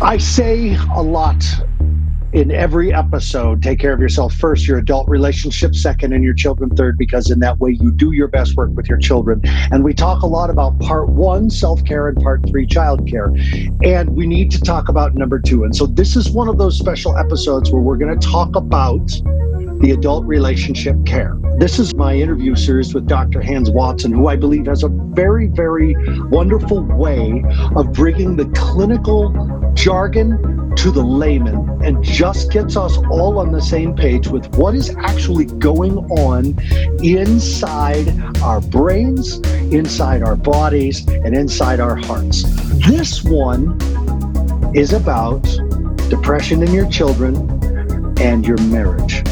I say a lot in every episode take care of yourself first, your adult relationship second, and your children third, because in that way you do your best work with your children. And we talk a lot about part one, self care, and part three, child care. And we need to talk about number two. And so this is one of those special episodes where we're going to talk about the adult relationship care. This is my interview series with Dr. Hans Watson, who I believe has a very, very wonderful way of bringing the clinical jargon to the layman and just gets us all on the same page with what is actually going on inside our brains, inside our bodies, and inside our hearts. This one is about depression in your children and your marriage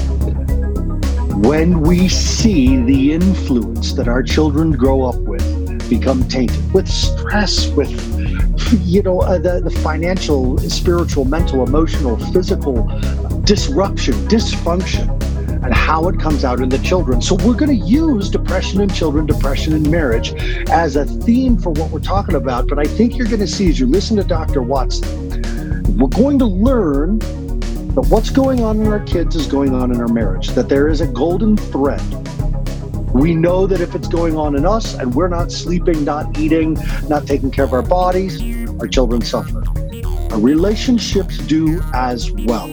when we see the influence that our children grow up with become tainted with stress, with you know uh, the, the financial, spiritual, mental, emotional, physical disruption, dysfunction, and how it comes out in the children. So we're going to use depression in children, depression in marriage as a theme for what we're talking about. But I think you're going to see as you listen to Dr. Watson, we're going to learn that what's going on in our kids is going on in our marriage, that there is a golden thread. We know that if it's going on in us and we're not sleeping, not eating, not taking care of our bodies, our children suffer. Our relationships do as well.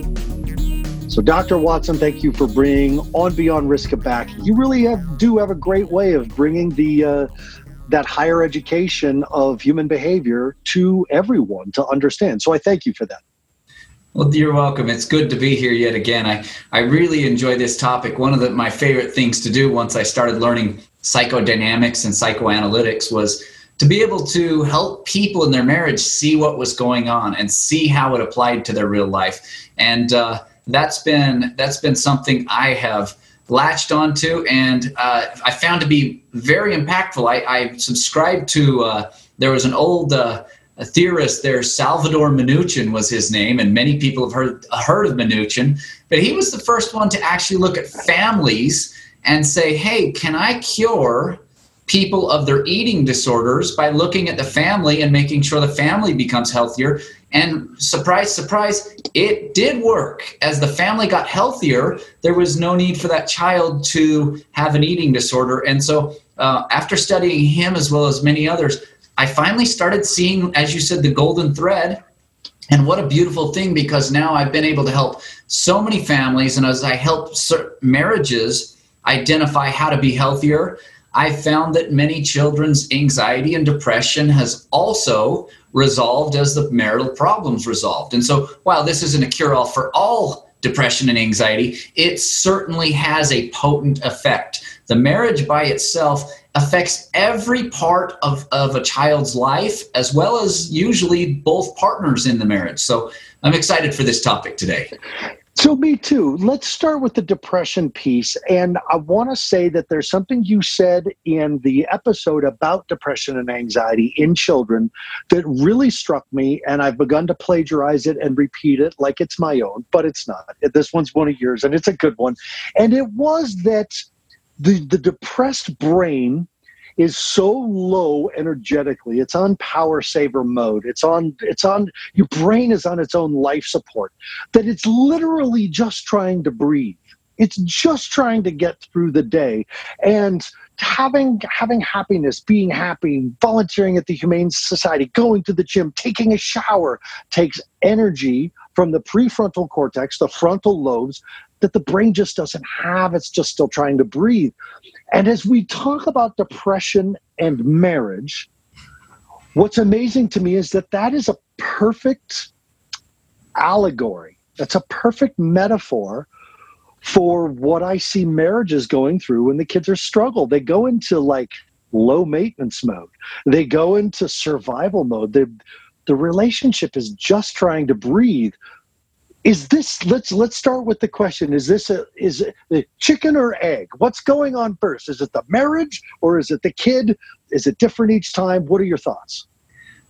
So, Dr. Watson, thank you for bringing On Beyond Risk It Back. You really have, do have a great way of bringing the uh, that higher education of human behavior to everyone to understand. So, I thank you for that. Well, you're welcome. It's good to be here yet again. I, I really enjoy this topic. One of the, my favorite things to do once I started learning psychodynamics and psychoanalytics was to be able to help people in their marriage see what was going on and see how it applied to their real life. And uh, that's been that's been something I have latched onto, and uh, I found to be very impactful. I, I subscribed to uh, there was an old uh, a theorist there, Salvador Minuchin was his name, and many people have heard, heard of Minuchin, but he was the first one to actually look at families and say, hey, can I cure people of their eating disorders by looking at the family and making sure the family becomes healthier? And surprise, surprise, it did work. As the family got healthier, there was no need for that child to have an eating disorder. And so, uh, after studying him as well as many others, I finally started seeing, as you said, the golden thread. And what a beautiful thing because now I've been able to help so many families. And as I help marriages identify how to be healthier, I found that many children's anxiety and depression has also resolved as the marital problems resolved. And so while this isn't a cure all for all depression and anxiety, it certainly has a potent effect. The marriage by itself affects every part of, of a child's life, as well as usually both partners in the marriage. So I'm excited for this topic today. So, me too. Let's start with the depression piece. And I want to say that there's something you said in the episode about depression and anxiety in children that really struck me. And I've begun to plagiarize it and repeat it like it's my own, but it's not. This one's one of yours, and it's a good one. And it was that the, the depressed brain is so low energetically. It's on power saver mode. It's on it's on your brain is on its own life support that it's literally just trying to breathe. It's just trying to get through the day. And having having happiness being happy volunteering at the humane society going to the gym taking a shower takes energy from the prefrontal cortex the frontal lobes that the brain just doesn't have. It's just still trying to breathe. And as we talk about depression and marriage, what's amazing to me is that that is a perfect allegory. That's a perfect metaphor for what I see marriages going through when the kids are struggle. They go into like low maintenance mode. They go into survival mode. The the relationship is just trying to breathe is this let's let's start with the question. Is this a is it the chicken or egg? What's going on first? Is it the marriage or is it the kid? Is it different each time? What are your thoughts?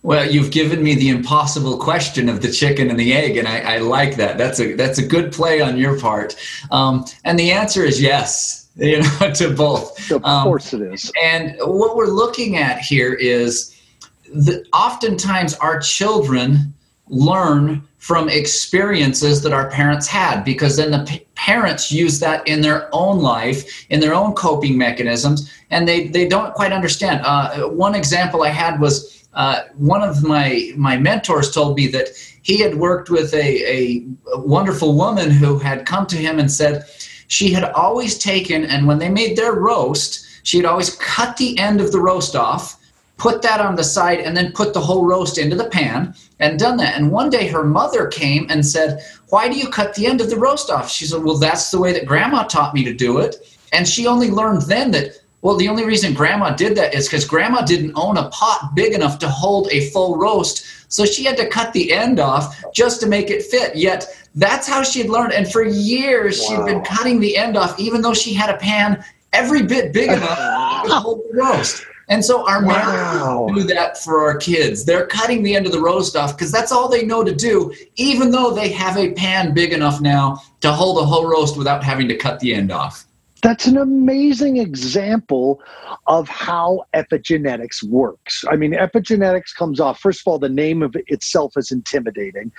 Well you've given me the impossible question of the chicken and the egg and i, I like that. That's a that's a good play on your part. Um, and the answer is yes you know, to both. Of um, course it is. And what we're looking at here is that oftentimes our children learn from experiences that our parents had because then the p- parents use that in their own life in their own coping mechanisms and they, they don't quite understand. Uh, one example i had was uh, one of my my mentors told me that he had worked with a, a wonderful woman who had come to him and said she had always taken and when they made their roast she had always cut the end of the roast off put that on the side and then put the whole roast into the pan and done that. And one day her mother came and said, Why do you cut the end of the roast off? She said, Well, that's the way that grandma taught me to do it. And she only learned then that, well, the only reason grandma did that is because grandma didn't own a pot big enough to hold a full roast. So she had to cut the end off just to make it fit. Yet that's how she'd learned. And for years, wow. she'd been cutting the end off, even though she had a pan every bit big enough to hold the roast. And so our wow. do that for our kids. They're cutting the end of the roast off because that's all they know to do, even though they have a pan big enough now to hold a whole roast without having to cut the end off. That's an amazing example of how epigenetics works. I mean, epigenetics comes off, first of all, the name of it itself is intimidating,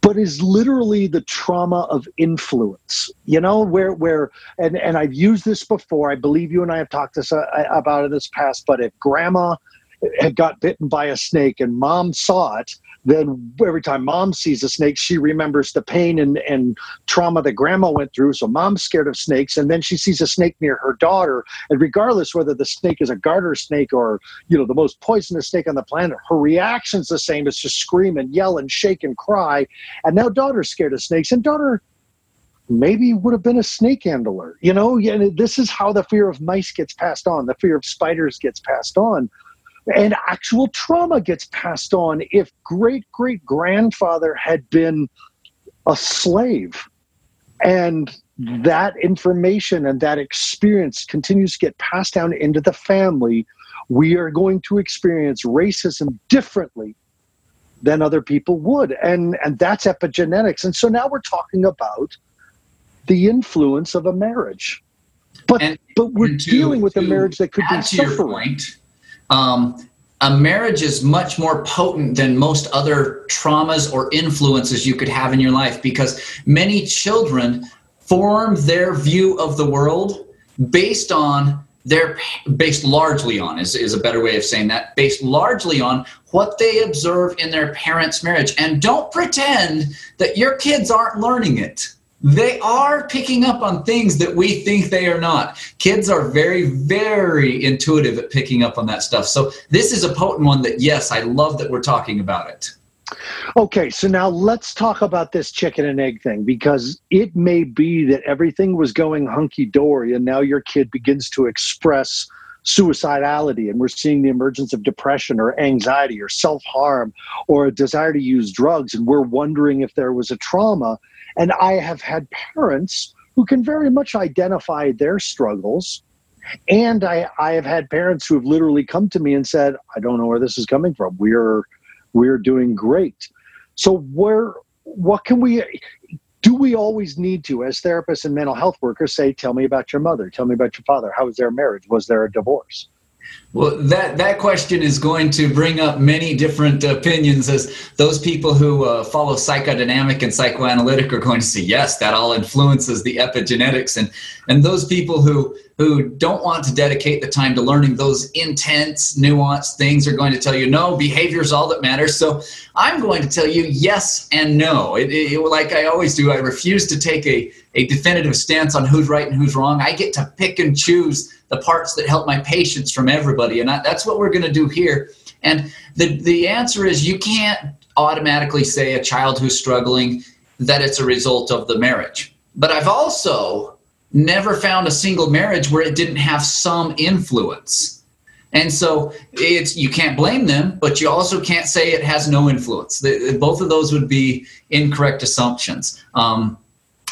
but is literally the trauma of influence, you know, where, where, and, and I've used this before. I believe you and I have talked this, uh, about it in this past, but if grandma had got bitten by a snake and mom saw it, then every time mom sees a snake, she remembers the pain and, and trauma that grandma went through. So mom's scared of snakes. And then she sees a snake near her daughter. And regardless whether the snake is a garter snake or, you know, the most poisonous snake on the planet, her reaction's the same. It's just scream and yell and shake and cry. And now daughter's scared of snakes. And daughter maybe would have been a snake handler. You know, this is how the fear of mice gets passed on. The fear of spiders gets passed on and actual trauma gets passed on if great great grandfather had been a slave. And that information and that experience continues to get passed down into the family. We are going to experience racism differently than other people would. And and that's epigenetics. And so now we're talking about the influence of a marriage. But and, but we're to, dealing with a marriage that could be suffering um, a marriage is much more potent than most other traumas or influences you could have in your life because many children form their view of the world based on their based largely on is, is a better way of saying that based largely on what they observe in their parents marriage. And don't pretend that your kids aren't learning it they are picking up on things that we think they are not. Kids are very, very intuitive at picking up on that stuff. So this is a potent one that, yes, I love that we're talking about it. Okay, so now let's talk about this chicken and egg thing because it may be that everything was going hunky dory and now your kid begins to express suicidality and we're seeing the emergence of depression or anxiety or self harm or a desire to use drugs and we're wondering if there was a trauma and I have had parents who can very much identify their struggles. And I, I have had parents who have literally come to me and said, I don't know where this is coming from. We're we're doing great. So where what can we do we always need to as therapists and mental health workers say, tell me about your mother, tell me about your father. How was their marriage? Was there a divorce? Well, that, that question is going to bring up many different opinions as those people who uh, follow psychodynamic and psychoanalytic are going to say, yes, that all influences the epigenetics. And, and those people who, who don't want to dedicate the time to learning those intense, nuanced things are going to tell you, no, behavior is all that matters. So I'm going to tell you yes and no. It, it, like I always do, I refuse to take a, a definitive stance on who's right and who's wrong. I get to pick and choose the parts that help my patients from everybody. And I, that's what we're going to do here. And the, the answer is you can't automatically say a child who's struggling that it's a result of the marriage. But I've also never found a single marriage where it didn't have some influence. And so it's you can't blame them, but you also can't say it has no influence. The, both of those would be incorrect assumptions. Um,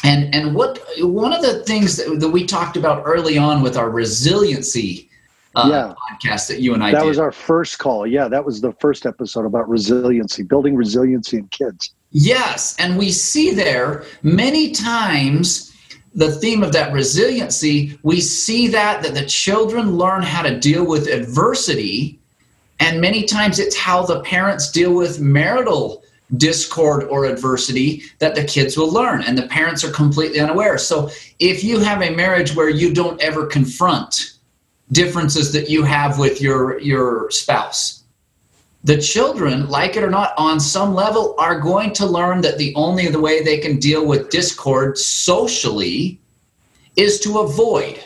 and and what one of the things that, that we talked about early on with our resiliency uh, yeah. podcast that you and I that did. was our first call. Yeah, that was the first episode about resiliency, building resiliency in kids. Yes, and we see there many times the theme of that resiliency, we see that that the children learn how to deal with adversity, and many times it's how the parents deal with marital discord or adversity that the kids will learn and the parents are completely unaware. So if you have a marriage where you don't ever confront differences that you have with your your spouse the children like it or not on some level are going to learn that the only the way they can deal with discord socially is to avoid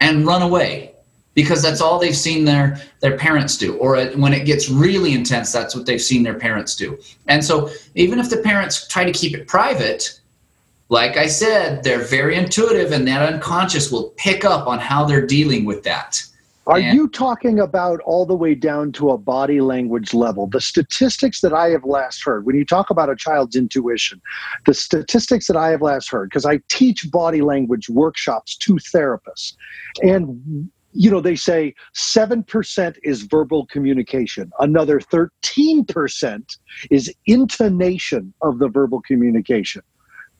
and run away because that's all they've seen their their parents do or when it gets really intense that's what they've seen their parents do. And so even if the parents try to keep it private like i said they're very intuitive and that unconscious will pick up on how they're dealing with that. Are and, you talking about all the way down to a body language level? The statistics that I have last heard, when you talk about a child's intuition, the statistics that I have last heard, because I teach body language workshops to therapists, and you know, they say 7% is verbal communication. Another 13% is intonation of the verbal communication.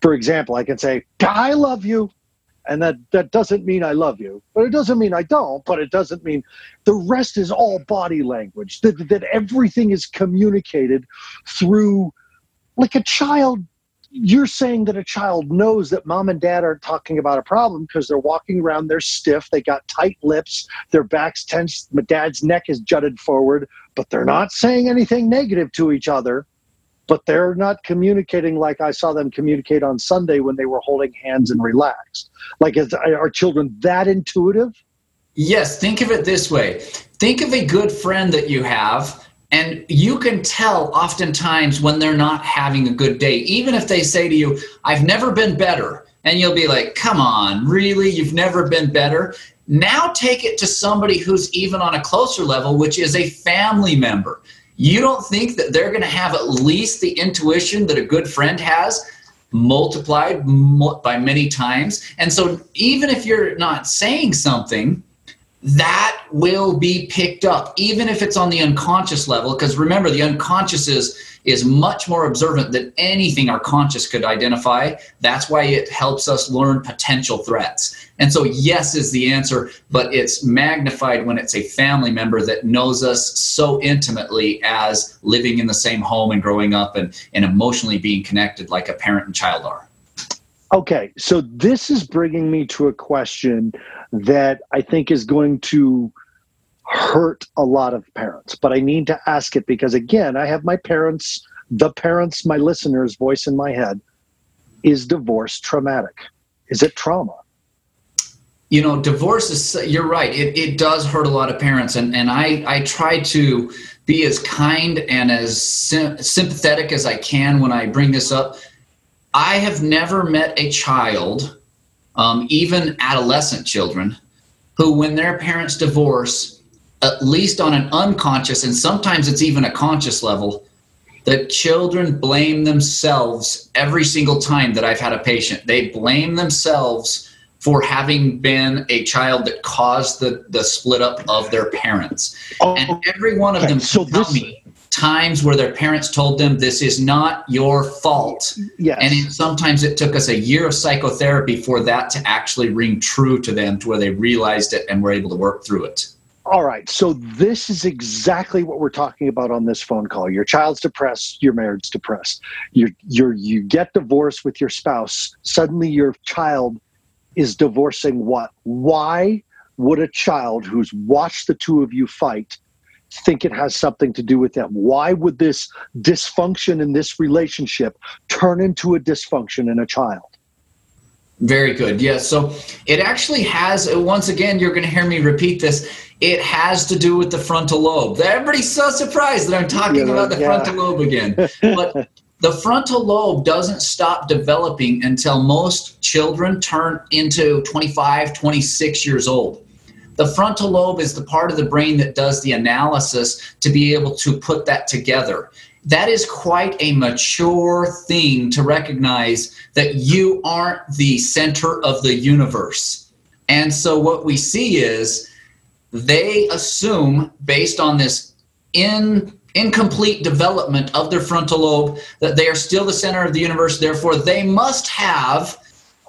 For example, I can say, I love you. And that, that doesn't mean I love you, but it doesn't mean I don't, but it doesn't mean the rest is all body language, that, that everything is communicated through like a child you're saying that a child knows that mom and dad aren't talking about a problem because they're walking around, they're stiff, they got tight lips, their back's tense, my dad's neck is jutted forward, but they're not saying anything negative to each other. But they're not communicating like I saw them communicate on Sunday when they were holding hands and relaxed. Like, is, are children that intuitive? Yes, think of it this way think of a good friend that you have and you can tell oftentimes when they're not having a good day, even if they say to you, I've never been better. And you'll be like, come on, really? You've never been better? Now take it to somebody who's even on a closer level, which is a family member. You don't think that they're going to have at least the intuition that a good friend has multiplied by many times. And so even if you're not saying something, that will be picked up even if it's on the unconscious level because remember the unconscious is is much more observant than anything our conscious could identify. That's why it helps us learn potential threats. And so yes is the answer but it's magnified when it's a family member that knows us so intimately as living in the same home and growing up and, and emotionally being connected like a parent and child are Okay, so this is bringing me to a question that I think is going to hurt a lot of parents, but I need to ask it because, again, I have my parents, the parents, my listeners' voice in my head. Is divorce traumatic? Is it trauma? You know, divorce is, you're right, it, it does hurt a lot of parents. And, and I, I try to be as kind and as sympathetic as I can when I bring this up I have never met a child, um, even adolescent children, who, when their parents divorce, at least on an unconscious and sometimes it's even a conscious level, that children blame themselves every single time that I've had a patient. They blame themselves for having been a child that caused the, the split up of their parents. Oh, and every one of them so tell this, me times where their parents told them this is not your fault. Yes. And it, sometimes it took us a year of psychotherapy for that to actually ring true to them to where they realized it and were able to work through it. All right. So this is exactly what we're talking about on this phone call. Your child's depressed, your marriage depressed. You you you get divorced with your spouse. Suddenly your child is divorcing what? Why would a child who's watched the two of you fight think it has something to do with them? Why would this dysfunction in this relationship turn into a dysfunction in a child? Very good. Yes. So it actually has, once again, you're going to hear me repeat this. It has to do with the frontal lobe. Everybody's so surprised that I'm talking yeah, about the yeah. frontal lobe again. But the frontal lobe doesn't stop developing until most children turn into 25, 26 years old. The frontal lobe is the part of the brain that does the analysis to be able to put that together. That is quite a mature thing to recognize that you aren't the center of the universe. And so what we see is they assume, based on this in, incomplete development of their frontal lobe, that they are still the center of the universe. Therefore, they must have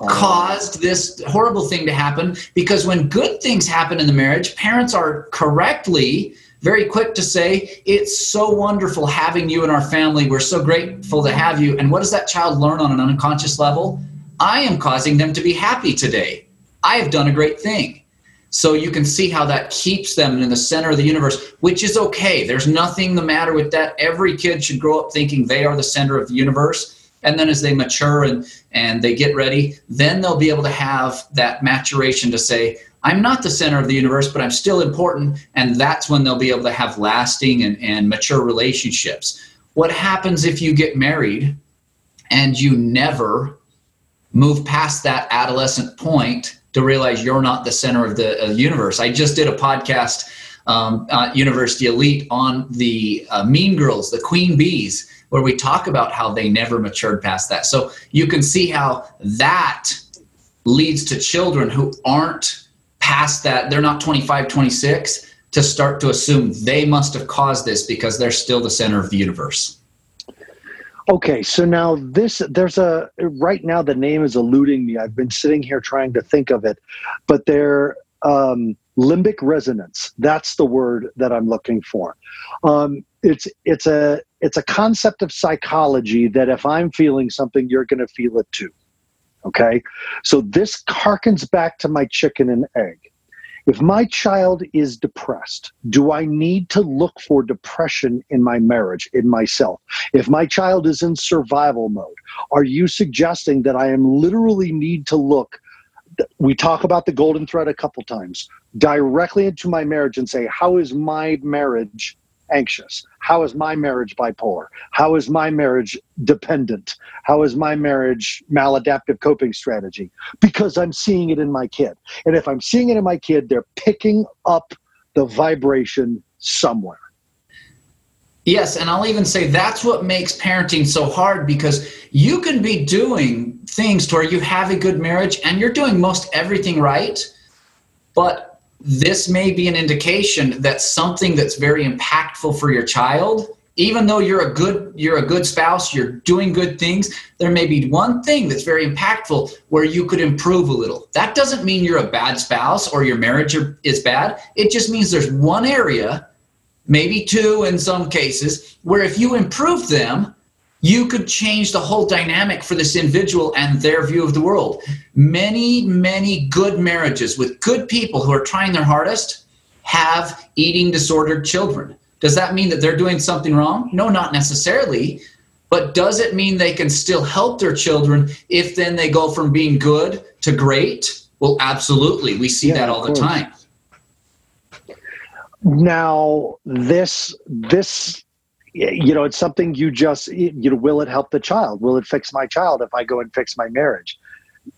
caused this horrible thing to happen because when good things happen in the marriage, parents are correctly very quick to say, It's so wonderful having you in our family. We're so grateful to have you. And what does that child learn on an unconscious level? I am causing them to be happy today. I have done a great thing. So you can see how that keeps them in the center of the universe, which is okay. There's nothing the matter with that. Every kid should grow up thinking they are the center of the universe and then as they mature and and they get ready then they'll be able to have that maturation to say i'm not the center of the universe but i'm still important. And that's when they'll be able to have lasting and, and mature relationships. What happens if you get married and you never move past that adolescent point to realize you're not the center of the uh, universe? I just did a podcast um, at university elite on the uh, mean girls the queen bees where we talk about how they never matured past that. So you can see how that leads to children who aren't past that, they're not 25, 26, to start to assume they must have caused this because they're still the center of the universe. Okay, so now this there's a right now the name is eluding me. I've been sitting here trying to think of it, but there um, limbic resonance. That's the word that I'm looking for. Um, it's it's a it's a concept of psychology that if I'm feeling something, you're going to feel it too. Okay, so this harkens back to my chicken and egg. If my child is depressed, do I need to look for depression in my marriage, in myself? If my child is in survival mode, are you suggesting that I am literally need to look we talk about the golden thread a couple times directly into my marriage and say how is my marriage anxious? How is my marriage bipolar? How is my marriage dependent? How is my marriage maladaptive coping strategy? Because i'm seeing it in my kid. And if i'm seeing it in my kid they're picking up the vibration somewhere. Yes, and I'll even say that's what makes parenting so hard because you can be doing things to where you have a good marriage and you're doing most everything right, but this may be an indication that something that's very impactful for your child even though you're a good you're a good spouse you're doing good things there may be one thing that's very impactful where you could improve a little. That doesn't mean you're a bad spouse or your marriage is bad. It just means there's one area maybe two in some cases, where if you improve them, you could change the whole dynamic for this individual and their view of the world. Many, many good marriages with good people who are trying their hardest have eating disordered children. Does that mean that they're doing something wrong? No, not necessarily. But does it mean they can still help their children if then they go from being good to great? Well, absolutely. We see yeah, that all the time now this this you know it's something you just you know will it help the child will it fix my child if i go and fix my marriage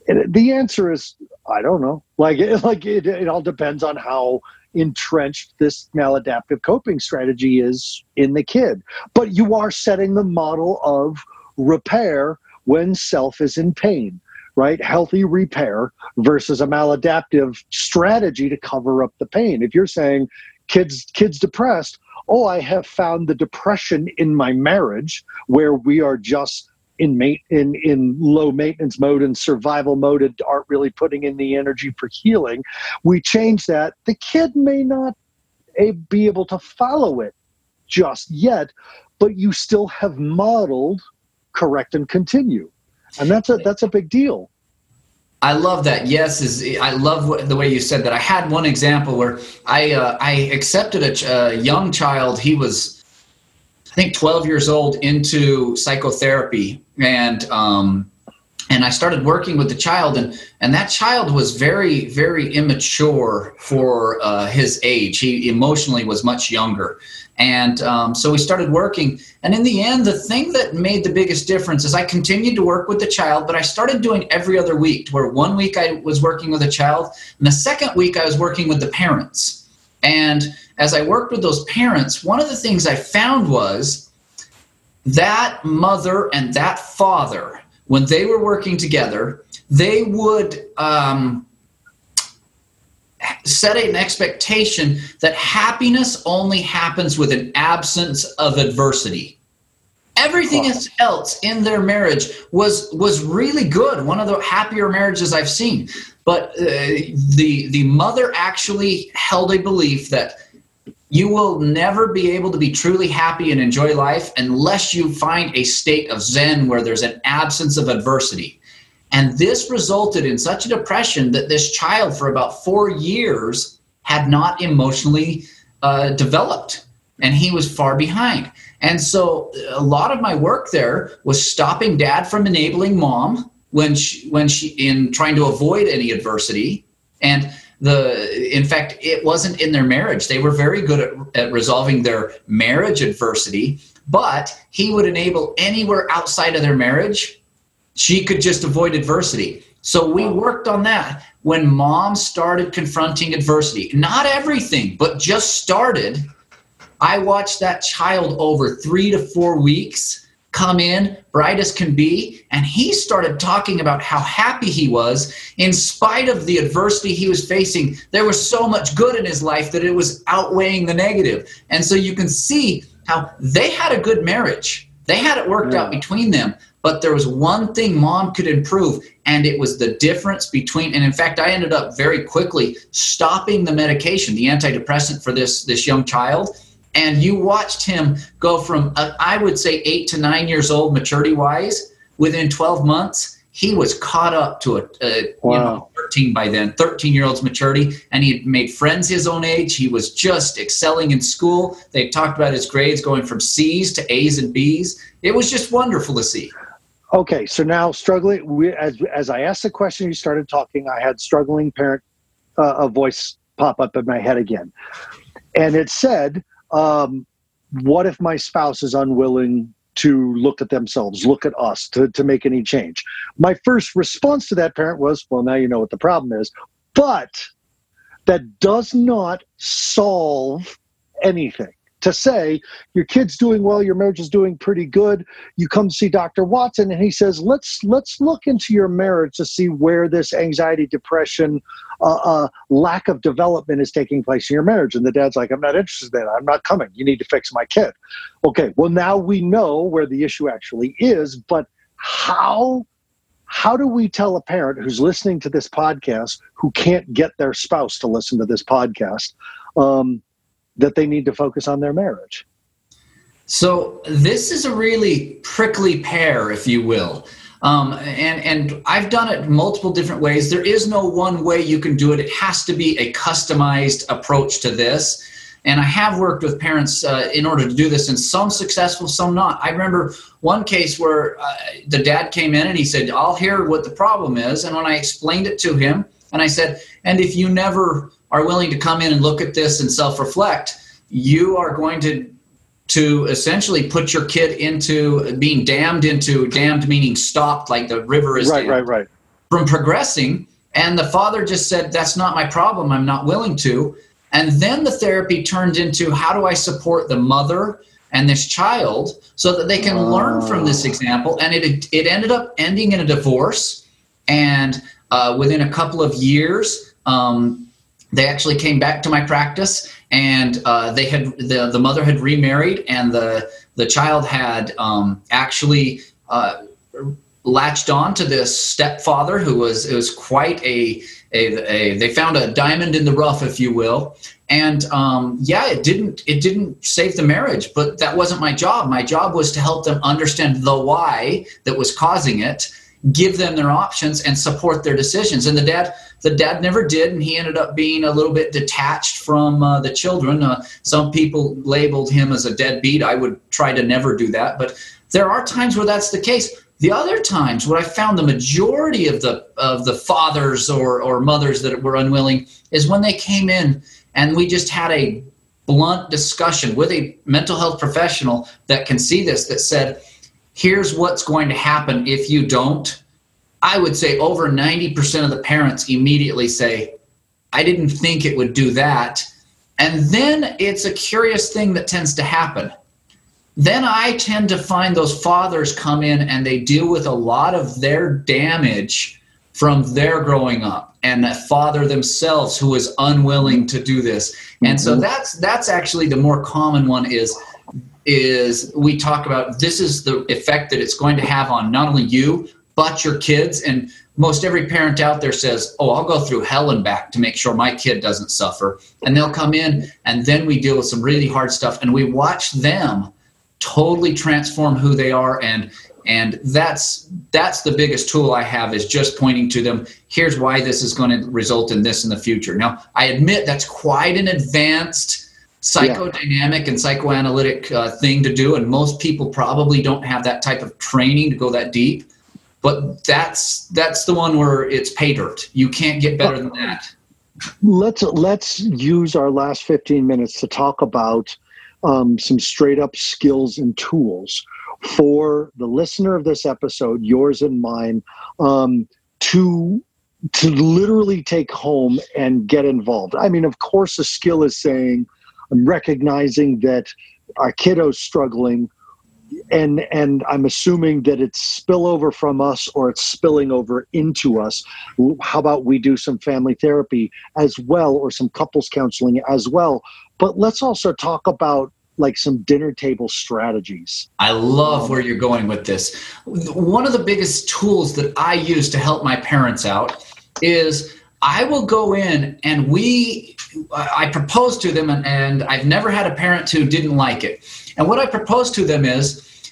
and the answer is i don't know like it, like it, it all depends on how entrenched this maladaptive coping strategy is in the kid but you are setting the model of repair when self is in pain right? Healthy repair versus a maladaptive strategy to cover up the pain. If you're saying, kids kids depressed oh i have found the depression in my marriage where we are just in mate in in low maintenance mode and survival mode and aren't really putting in the energy for healing. We change that. The kid may not be able to follow it just yet but you still have modeled correct and continue. And that's a that's a big deal I love that. Yes, is I love what, the way you said that. I had one example where I uh, I accepted a, a, young child. He was, I think, 12 years old into psychotherapy, and um, and I started working with the child, and and that child was very very immature for uh, his age. He emotionally was much younger, and um, so we started working. And in the end, the thing that made the biggest difference is I continued to work with the child, but I started doing every other week, where one week I was working with a child, and the second week I was working with the parents. And as I worked with those parents, one of the things I found was that mother and that father, when they were working together, they would. Um, set an expectation that happiness only happens with an absence of adversity. Everything else in their marriage was was really good. One of the happier marriages I've seen. But uh, the the mother actually held a belief that you will never be able to be truly happy and enjoy life unless you find a state of zen where there's an absence of adversity. And this resulted in such a depression that this child, for about four years, had not emotionally uh, developed and he was far behind. And so a lot of my work there was stopping dad from enabling mom when she, when she in trying to avoid any adversity and the in fact it wasn't in their marriage. They were very good at, at resolving their marriage adversity but he would enable anywhere outside of their marriage she could just avoid adversity. So we worked on that when mom started confronting adversity. Not everything but just started. I watched that child over three to four weeks come in, bright as can be, and he started talking about how happy he was in spite of the adversity he was facing. There was so much good in his life that it was outweighing the negative. And so you can see how they had a good marriage. They had it worked yeah. out between them, but there was one thing mom could improve, and it was the difference between. And in fact, I ended up very quickly stopping the medication, the antidepressant for this this young child, and you watched him go from uh, I would say eight to nine years old maturity wise within 12 months he was caught up to a, a wow. you know 13 by then 13 year old's maturity. And he had made friends his own age. He was just excelling in school. They talked about his grades going from c's to a's and b's. It was just wonderful to see. Okay so now struggling we, as, as i asked the question you started talking i had struggling parent uh, a voice pop up in my head again. And it said um, what if my spouse is unwilling to look at themselves, look at us, to, to make any change? My first response to that parent was, well, now you know what the problem is. But that does not solve anything to say your kid's doing well your marriage is doing pretty good you come see dr watson and he says let's let's look into your marriage to see where this anxiety depression uh, uh, lack of development is taking place in your marriage. And the dad's like i'm not interested in that. I'm not coming. You need to fix my kid. Okay well now we know where the issue actually is but how how do we tell a parent who's listening to this podcast who can't get their spouse to listen to this podcast um, that they need to focus on their marriage. So this is a really prickly pear, if you will. Um, and and I've done it multiple different ways. There is no one way you can do it. It has to be a customized approach to this. And I have worked with parents uh, in order to do this, and some successful, some not. I remember one case where uh, the dad came in and he said, "I'll hear what the problem is." And when I explained it to him, and I said, "And if you never are willing to come in and look at this and self-reflect, you are going to to essentially put your kid into being dammed into dammed meaning stopped like the river is right right right. from progressing. And the father just said that's not my problem. I'm not willing to. And then the therapy turned into how do i support the mother and this child so that they can learn from this example? And it it ended up ending in a divorce. And uh, within a couple of years um, they actually came back to my practice and uh, they had the, the mother had remarried and the the child had um, actually uh, latched on to this stepfather who was it was quite a, a, a they found a diamond in the rough if you will. And um, yeah it didn't it didn't save the marriage but that wasn't my job. My job was to help them understand the why that was causing it give them their options and support their decisions. And the dad the dad never did, and he ended up being a little bit detached from uh, the children. Uh, some people labeled him as a deadbeat. I would try to never do that, but there are times where that's the case. The other times, what I found the majority of the of the fathers or or mothers that were unwilling is when they came in and we just had a blunt discussion with a mental health professional that can see this that said, "Here's what's going to happen if you don't." I would say over 90% of the parents immediately say, I didn't think it would do that. And then it's a curious thing that tends to happen. Then I tend to find those fathers come in and they deal with a lot of their damage from their growing up and that father themselves who is unwilling to do this. And so mm-hmm. that's that's actually the more common one is is we talk about this is the effect that it's going to have on not only you but your kids. And most every parent out there says oh i'll go through hell and back to make sure my kid doesn't suffer. And they'll come in and then we deal with some really hard stuff and we watch them totally transform who they are. And and that's that's the biggest tool i have is just pointing to them here's why this is going to result in this in the future. Now i admit that's quite an advanced psychodynamic yeah. and psychoanalytic uh, thing to do and most people probably don't have that type of training to go that deep but that's that's the one where it's pay dirt you can't get better than that let's let's use our last 15 minutes to talk about um, some straight up skills and tools for the listener of this episode, yours and mine, um, to to literally take home and get involved. I mean, of course, a skill is saying, I'm recognizing that our kiddo's struggling, and and I'm assuming that it's spillover from us or it's spilling over into us. How about we do some family therapy as well, or some couples counseling as well? But let's also talk about like some dinner table strategies. I love where you're going with this. One of the biggest tools that I use to help my parents out is I will go in and we, I propose to them, and, and I've never had a parent who didn't like it. And what I propose to them is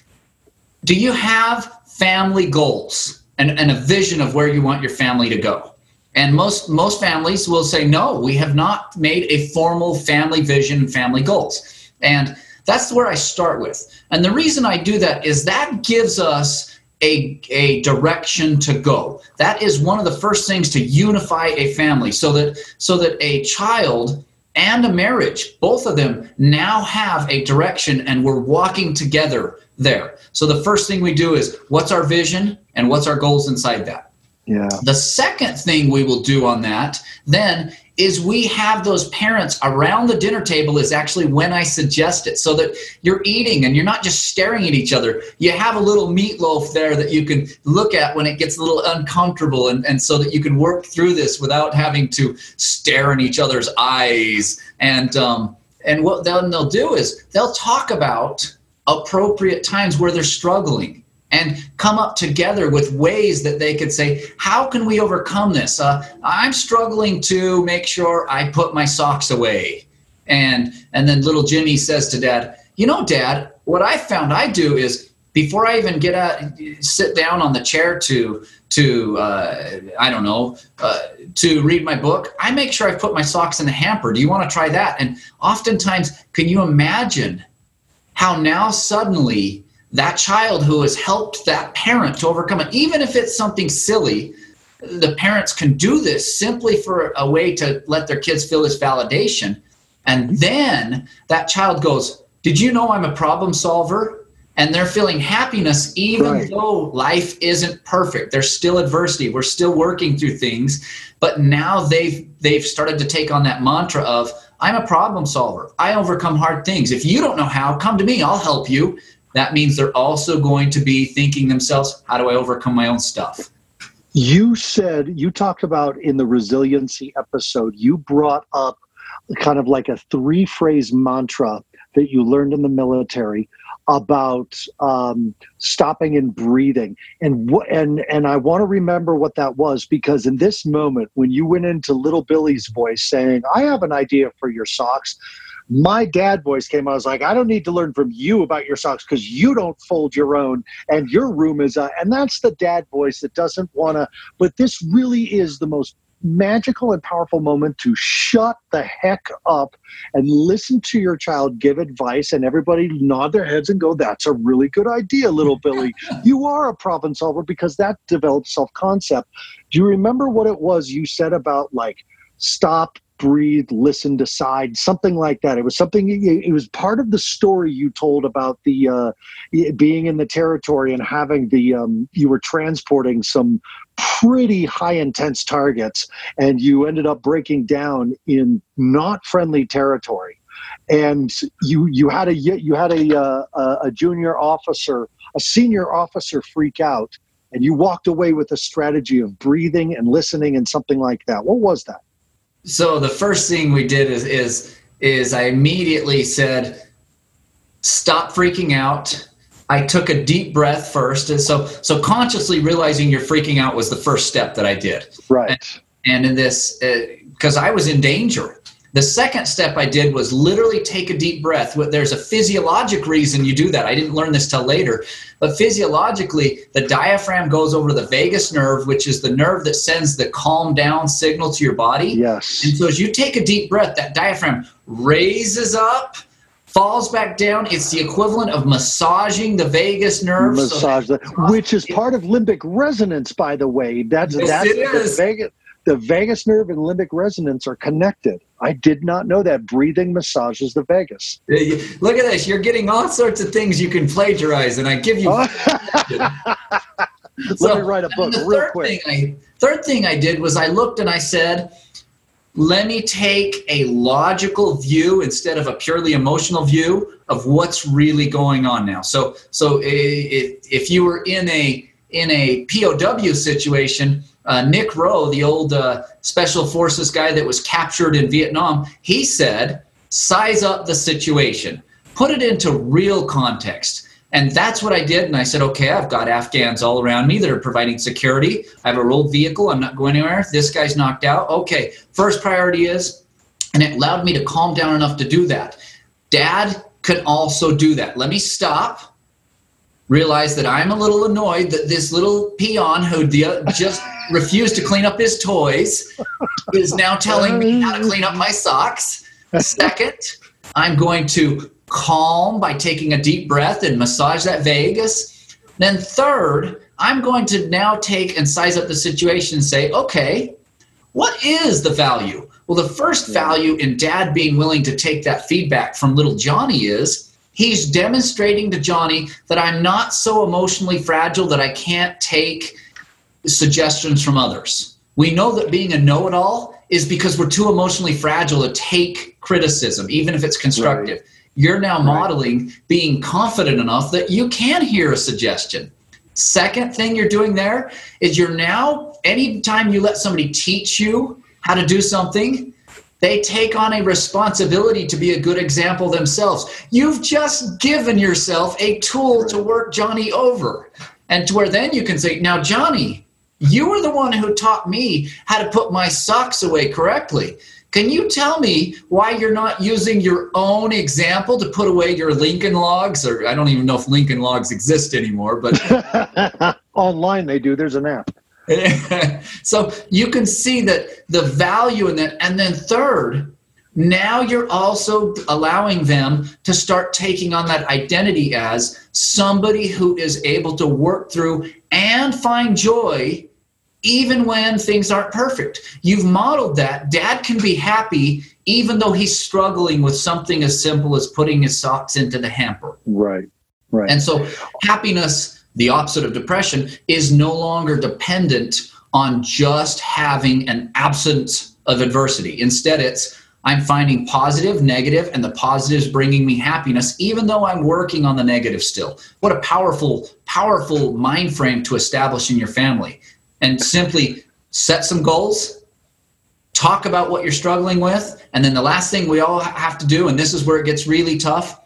do you have family goals and, and a vision of where you want your family to go? And most most families will say no, we have not made a formal family vision and family goals. And that's where I start with. And the reason I do that is that gives us a, a direction to go. That is one of the first things to unify a family so that so that a child and a marriage, both of them now have a direction and we're walking together there. So the first thing we do is what's our vision and what's our goals inside that? Yeah. The second thing we will do on that then is we have those parents around the dinner table is actually when I suggest it so that you're eating and you're not just staring at each other. You have a little meatloaf there that you can look at when it gets a little uncomfortable and, and so that you can work through this without having to stare in each other's eyes. And um, and what then they'll do is they'll talk about appropriate times where they're struggling and come up together with ways that they could say, How can we overcome this? Uh, I'm struggling to make sure I put my socks away. And, and then little Jimmy says to dad, You know, dad, what I found I do is before I even get out, sit down on the chair to, to uh, I don't know, uh, to read my book, I make sure I put my socks in the hamper. Do you want to try that? And oftentimes, can you imagine how now suddenly that child who has helped that parent to overcome it, even if it's something silly, the parents can do this simply for a way to let their kids feel this validation. And mm-hmm. then that child goes, Did you know I'm a problem solver? And they're feeling happiness even right. though life isn't perfect. There's still adversity. We're still working through things. But now they've they've started to take on that mantra of I'm a problem solver. I overcome hard things. If you don't know how, come to me. I'll help you that means they're also going to be thinking themselves, how do I overcome my own stuff? You said, you talked about in the resiliency episode, you brought up kind of like a three phrase mantra that you learned in the military about um, stopping and breathing and and and I want to remember what that was because in this moment when you went into little Billy's voice saying I have an idea for your socks my dad voice came. I was like, I don't need to learn from you about your socks because you don't fold your own, and your room is. Uh, and that's the dad voice that doesn't want to. But this really is the most magical and powerful moment to shut the heck up and listen to your child give advice and everybody nod their heads and go that's a really good idea little billy you are a problem solver because that develops self-concept do you remember what it was you said about like stop breathe, listen, decide, something like that. It was something. It was part of the story you told about the uh, being in the territory and having the um, you were transporting some pretty high intense targets, and you ended up breaking down in not friendly territory. And you you had a you had a uh, a junior officer, a senior officer freak out, and you walked away with a strategy of breathing and listening and something like that. What was that? So the first thing we did is is is I immediately said, stop freaking out. I took a deep breath first, and so so consciously realizing you're freaking out was the first step that I did. Right. And, and in this, because uh, I was in danger. The second step I did was literally take a deep breath. There's a physiologic reason you do that. I didn't learn this till later. But physiologically, the diaphragm goes over the vagus nerve, which is the nerve that sends the calm down signal to your body. Yes. And so as you take a deep breath, that diaphragm raises up, falls back down. It's the equivalent of massaging the vagus nerve. Massage so the, which is part of limbic resonance, by the way. That's yes, that's it is. the vagus the vagus nerve and limbic resonance are connected. I did not know that. Breathing massages the vagus. Look at this. You're getting all sorts of things you can plagiarize, and I give you. Let so, me write a book real quick. Thing I, third thing I did was I looked and I said, let me take a logical view instead of a purely emotional view of what's really going on now. So, so if, if you were in a in a POW situation, uh, Nick Rowe, the old uh, special forces guy that was captured in Vietnam, he said, size up the situation, put it into real context. And that's what I did. And I said, okay, I've got Afghans all around me that are providing security. I have a rolled vehicle. I'm not going anywhere. This guy's knocked out. Okay, first priority is, and it allowed me to calm down enough to do that. Dad could also do that. Let me stop realize that I'm a little annoyed that this little peon who just refused to clean up his toys is now telling me how to clean up my socks. Second, I'm going to calm by taking a deep breath and massage that vagus. Then, third, I'm going to now take and size up the situation and say, okay, what is the value? Well, the first value in dad being willing to take that feedback from little Johnny is he's demonstrating to Johnny that I'm not so emotionally fragile that I can't take suggestions from others. We know that being a know it all is because we're too emotionally fragile to take criticism, even if it's constructive. Right. You're now right. modeling being confident enough that you can hear a suggestion. Second thing you're doing there is you're now, anytime you let somebody teach you how to do something, they take on a responsibility to be a good example themselves. You've just given yourself a tool to work Johnny over. And to where then you can say, now, Johnny, you were the one who taught me how to put my socks away correctly. Can you tell me why you're not using your own example to put away your Lincoln logs? Or I don't even know if Lincoln logs exist anymore, but online they do. There's an app. so you can see that the value in that. And then, third, now you're also allowing them to start taking on that identity as somebody who is able to work through and find joy even when things aren't perfect. You've modeled that. Dad can be happy even though he's struggling with something as simple as putting his socks into the hamper. Right, right. And so happiness the opposite of depression, is no longer dependent on just having an absence of adversity. Instead, it's I'm finding positive, negative, and the positive is bringing me happiness, even though I'm working on the negative still. What a powerful, powerful mind frame to establish in your family. And simply set some goals, talk about what you're struggling with, and then the last thing we all have to do, and this is where it gets really tough,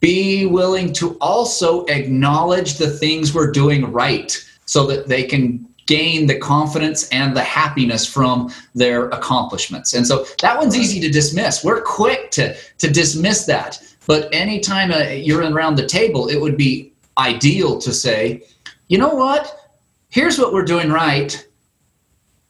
be willing to also acknowledge the things we're doing right so that they can gain the confidence and the happiness from their accomplishments. And so that one's easy to dismiss. We're quick to, to dismiss that. But anytime uh, you're around the table, it would be ideal to say, you know what? Here's what we're doing right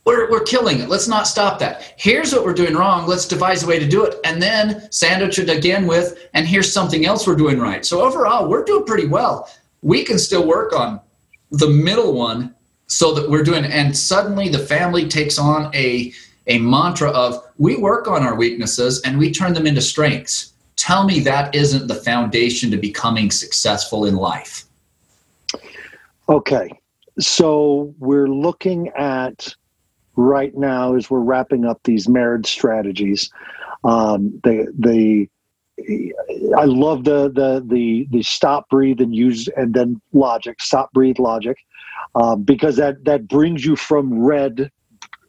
we're, we're killing it. Let's not stop that. Here's what we're doing wrong. Let's devise a way to do it. And then sandwich it again with, and here's something else we're doing right. So overall, we're doing pretty well. We can still work on the middle one so that we're doing, and suddenly the family takes on a, a mantra of we work on our weaknesses and we turn them into strengths. Tell me that isn't the foundation to becoming successful in life. Okay. So we're looking at right now as we're wrapping up these marriage strategies. Um, the the I love the the the the stop, breathe, and use, and then logic. Stop, breathe, logic, um, because that that brings you from red.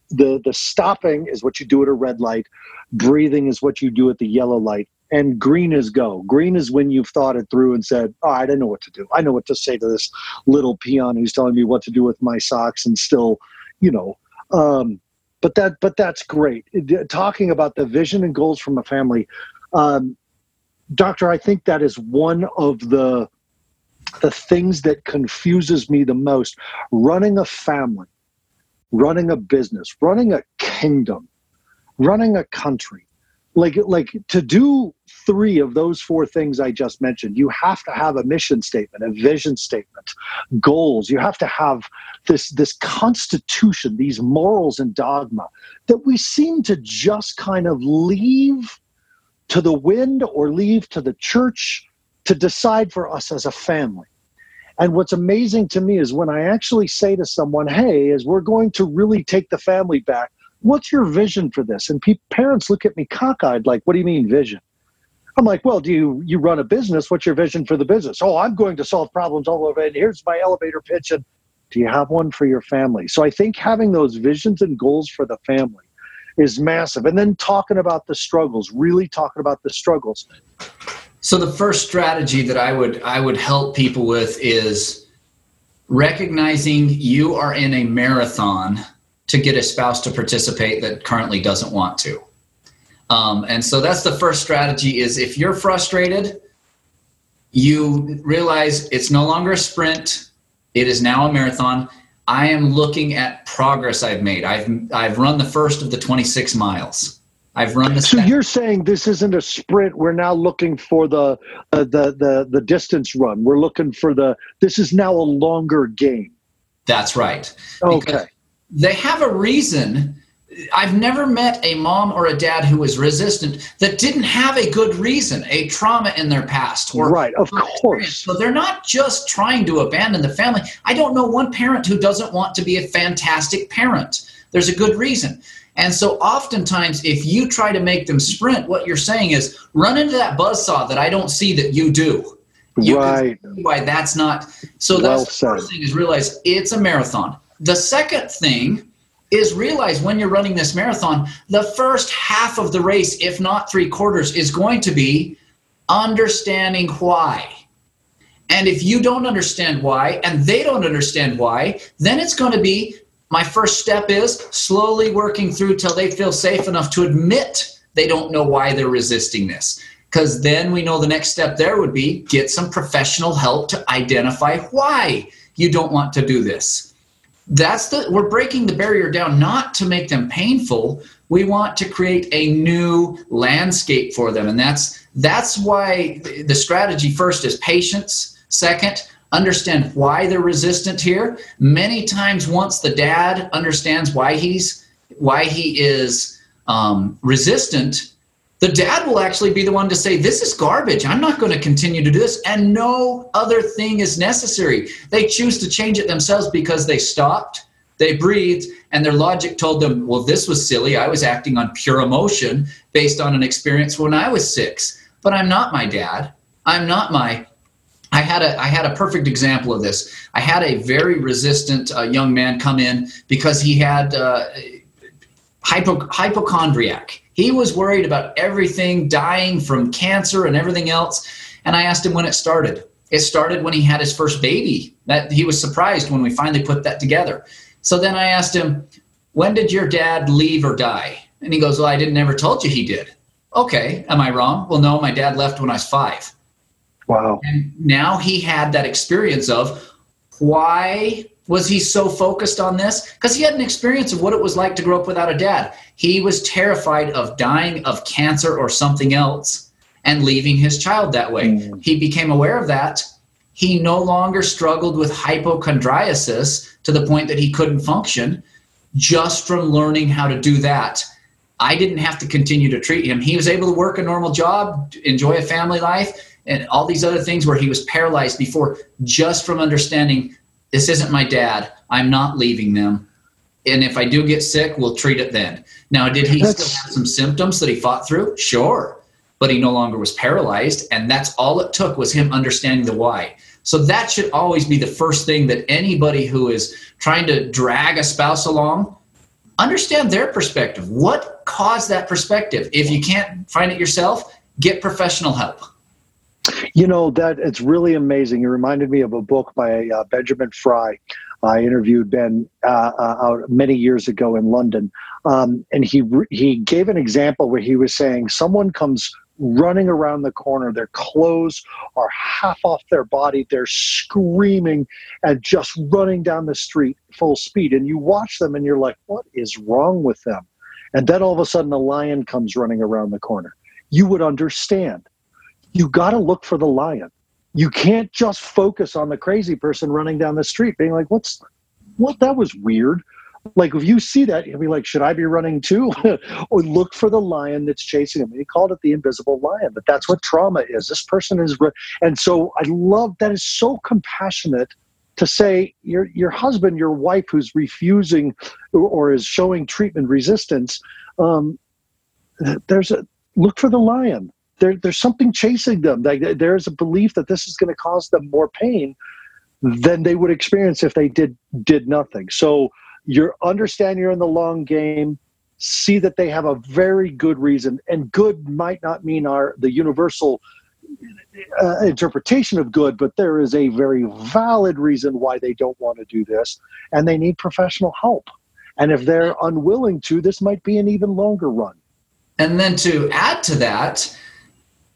The the stopping is what you do at a red light. Breathing is what you do at the yellow light, and green is go. Green is when you've thought it through and said, "Oh, I don't know what to do. I know what to say to this little peon who's telling me what to do with my socks," and still, you know. Um, but that, but that's great. Talking about the vision and goals from a family, um, doctor. I think that is one of the the things that confuses me the most. Running a family, running a business, running a kingdom, running a country like like to do three of those four things i just mentioned you have to have a mission statement a vision statement goals. You have to have this this constitution these morals and dogma that we seem to just kind of leave to the wind or leave to the church to decide for us as a family. And what's amazing to me is when i actually say to someone hey as we're going to really take the family back what's your vision for this? And pe- parents look at me cockeyed, like, what do you mean vision? I'm like, well, do you you run a business? What's your vision for the business? Oh, I'm going to solve problems all over. And here's my elevator pitch. And do you have one for your family? So I think having those visions and goals for the family is massive. And then talking about the struggles, really talking about the struggles. So the first strategy that I would I would help people with is recognizing you are in a marathon to get a spouse to participate that currently doesn't want to. Um, and so that's the first strategy is if you're frustrated, you realize it's no longer a sprint, it is now a marathon. I am looking at progress I've made. I've I've run the first of the 26 miles. I've run the. So you you're saying this isn't a sprint. We're now looking for the, uh, the the the distance run. We're looking for the. This is now a longer game. That's right. Okay. Because they have a reason. I've never met a mom or a dad who was resistant that didn't have a good reason, a trauma in their past. Or right, of course. So they're not just trying to abandon the family. I don't know one parent who doesn't want to be a fantastic parent. There's a good reason. And so oftentimes, if you try to make them sprint, what you're saying is run into that buzz saw that I don't see that you do. You right. why that's not. So well the first thing is realize it's a marathon. The second thing is realize when you're running this marathon, the first half of the race, if not three quarters, is going to be understanding why. And if you don't understand why and they don't understand why, then it's going to be my first step is slowly working through till they feel safe enough to admit they don't know why they're resisting this. Because then we know the next step there would be get some professional help to identify why you don't want to do this that's the we're breaking the barrier down not to make them painful. We want to create a new landscape for them. And that's that's why the strategy first is patience. Second understand why they're resistant here. Many times once the dad understands why he's why he is um, resistant the dad will actually be the one to say, This is garbage. I'm not going to continue to do this. And no other thing is necessary. They choose to change it themselves because they stopped, they breathed, and their logic told them, Well, this was silly. I was acting on pure emotion based on an experience when I was six. But I'm not my dad. I'm not my I had a I had a perfect example of this. I had a very resistant uh, young man come in because he had uh, hypo, hypochondriac. He was worried about everything, dying from cancer and everything else. And I asked him when it started. It started when he had his first baby. That he was surprised when we finally put that together. So then I asked him, "When did your dad leave or die?" And he goes, "Well, I didn't never told you he did." Okay, am I wrong? Well, no, my dad left when I was 5. Wow. And now he had that experience of why was he so focused on this? Because he had an experience of what it was like to grow up without a dad. He was terrified of dying of cancer or something else and leaving his child that way. Mm. He became aware of that. He no longer struggled with hypochondriasis to the point that he couldn't function just from learning how to do that. I didn't have to continue to treat him. He was able to work a normal job, enjoy a family life, and all these other things where he was paralyzed before just from understanding this isn't my dad. I'm not leaving them. And if I do get sick, we'll treat it then. Now, did he that's, still have some symptoms that he fought through? Sure. But he no longer was paralyzed. And that's all it took was him understanding the why. So that should always be the first thing that anybody who is trying to drag a spouse along understand their perspective. What caused that perspective? If you can't find it yourself, get professional help. You know that it's really amazing. It reminded me of a book by uh, Benjamin Fry. I interviewed Ben uh, uh, many years ago in London, um, and he he gave an example where he was saying someone comes running around the corner. Their clothes are half off their body. They're screaming and just running down the street full speed. And you watch them and you're like, what is wrong with them? And then all of a sudden, a lion comes running around the corner. You would understand. You got to look for the lion. You can't just focus on the crazy person running down the street, being like, what's what? That was weird like if you see that, you'll be like, should I be running too? or look for the lion that's chasing him. He called it the invisible lion, but that's what trauma is. This person is, and so I love that is so compassionate to say your your husband, your wife who's refusing or, or is showing treatment resistance. Um, there's a look for the lion. There, there's something chasing them. Like, there's a belief that this is going to cause them more pain than they would experience if they did did nothing. So you're understand you're in the long game see that they have a very good reason and good might not mean our the universal uh, interpretation of good but there is a very valid reason why they don't want to do this and they need professional help and if they're unwilling to this might be an even longer run and then to add to that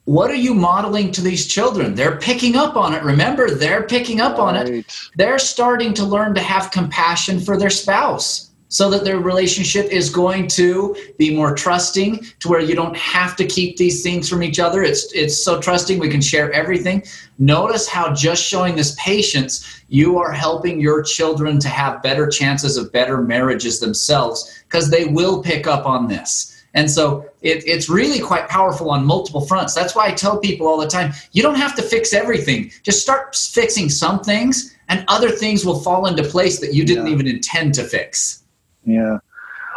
what are you modeling to these children? They're picking up on it. Remember, they're picking up right. on it. They're starting to learn to have compassion for their spouse so that their relationship is going to be more trusting to where you don't have to keep these things from each other. It's it's so trusting we can share everything. Notice how just showing this patience, you are helping your children to have better chances of better marriages themselves because they will pick up on this. And so it, it's really quite powerful on multiple fronts. That's why I tell people all the time you don't have to fix everything. Just start fixing some things, and other things will fall into place that you didn't yeah. even intend to fix. Yeah.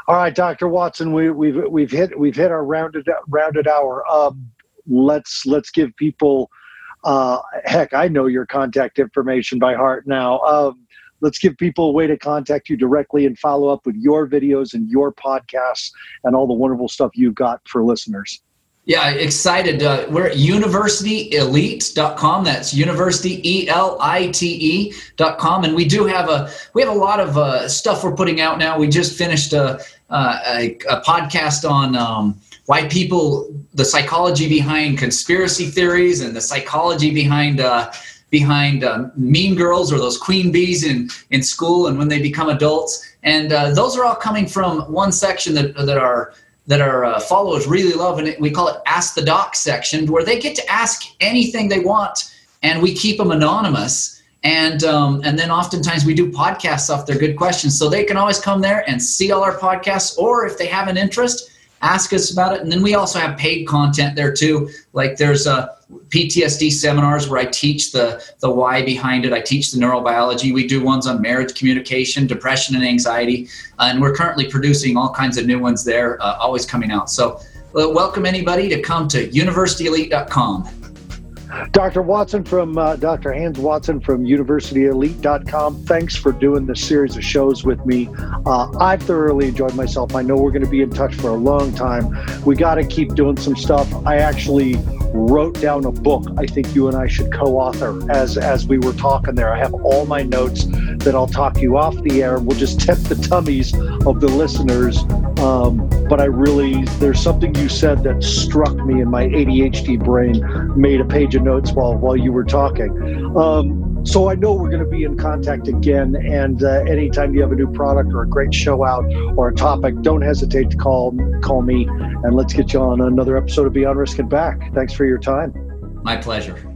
All right, Dr. Watson, we, we've we've hit we've hit our rounded rounded hour. Um, let's let's give people. Uh, heck, I know your contact information by heart now. Um, let's give people a way to contact you directly and follow up with your videos and your podcasts and all the wonderful stuff you've got for listeners. Yeah, excited. Uh, we're at universityelite.com. That's university e l i t e.com, and we do have a we have a lot of uh, stuff we're putting out now. We just finished a uh, a, a podcast on um, why people the psychology behind conspiracy theories and the psychology behind uh, behind uh, mean girls or those queen bees in, in school and when they become adults. And uh, those are all coming from one section that, that our, that our uh, followers really love. And we call it Ask the Doc section, where they get to ask anything they want and we keep them anonymous. And, um, and then oftentimes we do podcasts off their good questions. So they can always come there and see all our podcasts, or if they have an interest, ask us about it. And then we also have paid content there too. Like there's a PTSD seminars where I teach the the why behind it. I teach the neurobiology. We do ones on marriage communication, depression, and anxiety. Uh, and we're currently producing all kinds of new ones there, uh, always coming out. So uh, welcome anybody to come to universityelite.com. Dr. Watson from uh, Dr. Hans Watson from UniversityElite.com. Thanks for doing this series of shows with me. Uh, I've thoroughly enjoyed myself. I know we're going to be in touch for a long time. We got to keep doing some stuff. I actually wrote down a book I think you and I should co-author as as we were talking there. I have all my notes that I'll talk you off the air. We'll just tip the tummies of the listeners. Um, but I really there's something you said that struck me in my ADHD brain, made a page of notes while while you were talking. Um, so I know we're going to be in contact again. And uh, anytime you have a new product or a great show out or a topic, don't hesitate to call call me and let's get you on another episode of Beyond Risk and Back. Thanks for your time. My pleasure.